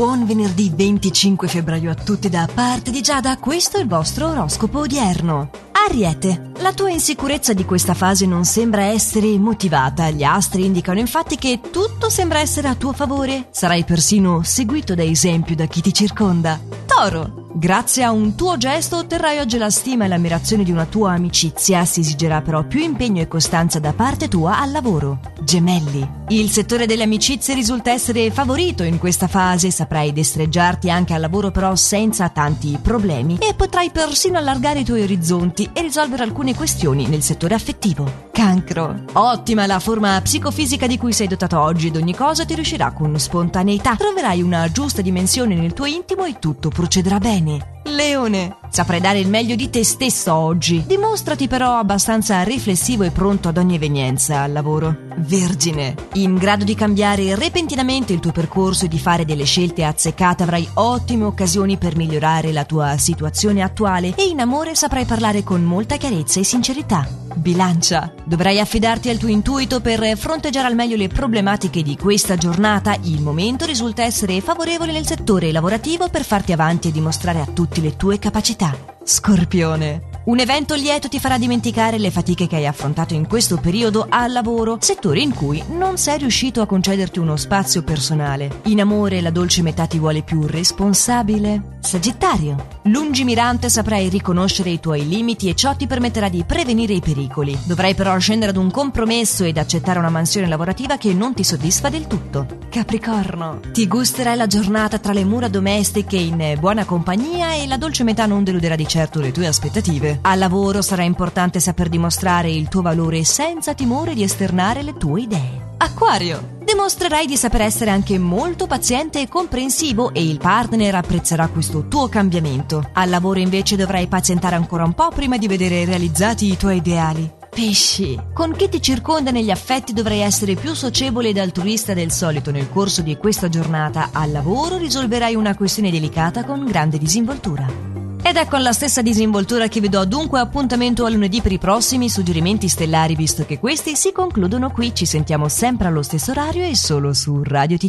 buon venerdì 25 febbraio a tutti da parte di Giada, questo è il vostro oroscopo odierno. Ariete, la tua insicurezza di questa fase non sembra essere motivata, gli astri indicano infatti che tutto sembra essere a tuo favore, sarai persino seguito da esempio da chi ti circonda. Toro, Grazie a un tuo gesto otterrai oggi la stima e l'ammirazione di una tua amicizia, si esigerà però più impegno e costanza da parte tua al lavoro. Gemelli. Il settore delle amicizie risulta essere favorito in questa fase, saprai destreggiarti anche al lavoro però senza tanti problemi e potrai persino allargare i tuoi orizzonti e risolvere alcune questioni nel settore affettivo. Cancro. Ottima la forma psicofisica di cui sei dotato oggi ed ogni cosa ti riuscirà con spontaneità. Troverai una giusta dimensione nel tuo intimo e tutto procederà bene. Leone, saprai dare il meglio di te stesso oggi. Dimostrati però abbastanza riflessivo e pronto ad ogni evenienza al lavoro. Vergine, in grado di cambiare repentinamente il tuo percorso e di fare delle scelte azzeccate avrai ottime occasioni per migliorare la tua situazione attuale e in amore saprai parlare con molta chiarezza e sincerità. Bilancia. Dovrai affidarti al tuo intuito per fronteggiare al meglio le problematiche di questa giornata. Il momento risulta essere favorevole nel settore lavorativo per farti avanti e dimostrare a tutti le tue capacità. Scorpione. Un evento lieto ti farà dimenticare le fatiche che hai affrontato in questo periodo al lavoro, settore in cui non sei riuscito a concederti uno spazio personale. In amore la dolce metà ti vuole più responsabile. Sagittario. Lungimirante saprai riconoscere i tuoi limiti e ciò ti permetterà di prevenire i pericoli. Dovrai però scendere ad un compromesso ed accettare una mansione lavorativa che non ti soddisfa del tutto. Capricorno. Ti gusterai la giornata tra le mura domestiche in buona compagnia e la dolce metà non deluderà di certo le tue aspettative. Al lavoro sarà importante saper dimostrare il tuo valore senza timore di esternare le tue idee. Acquario. Dimostrerai di saper essere anche molto paziente e comprensivo e il partner apprezzerà questo tuo cambiamento. Al lavoro invece dovrai pazientare ancora un po' prima di vedere realizzati i tuoi ideali. Pesci. Con chi ti circonda negli affetti dovrai essere più socievole ed altruista del solito nel corso di questa giornata. Al lavoro risolverai una questione delicata con grande disinvoltura. Ed è con la stessa disinvoltura che vi do dunque appuntamento a lunedì per i prossimi suggerimenti stellari, visto che questi si concludono qui. Ci sentiamo sempre allo stesso orario e solo su Radio TC.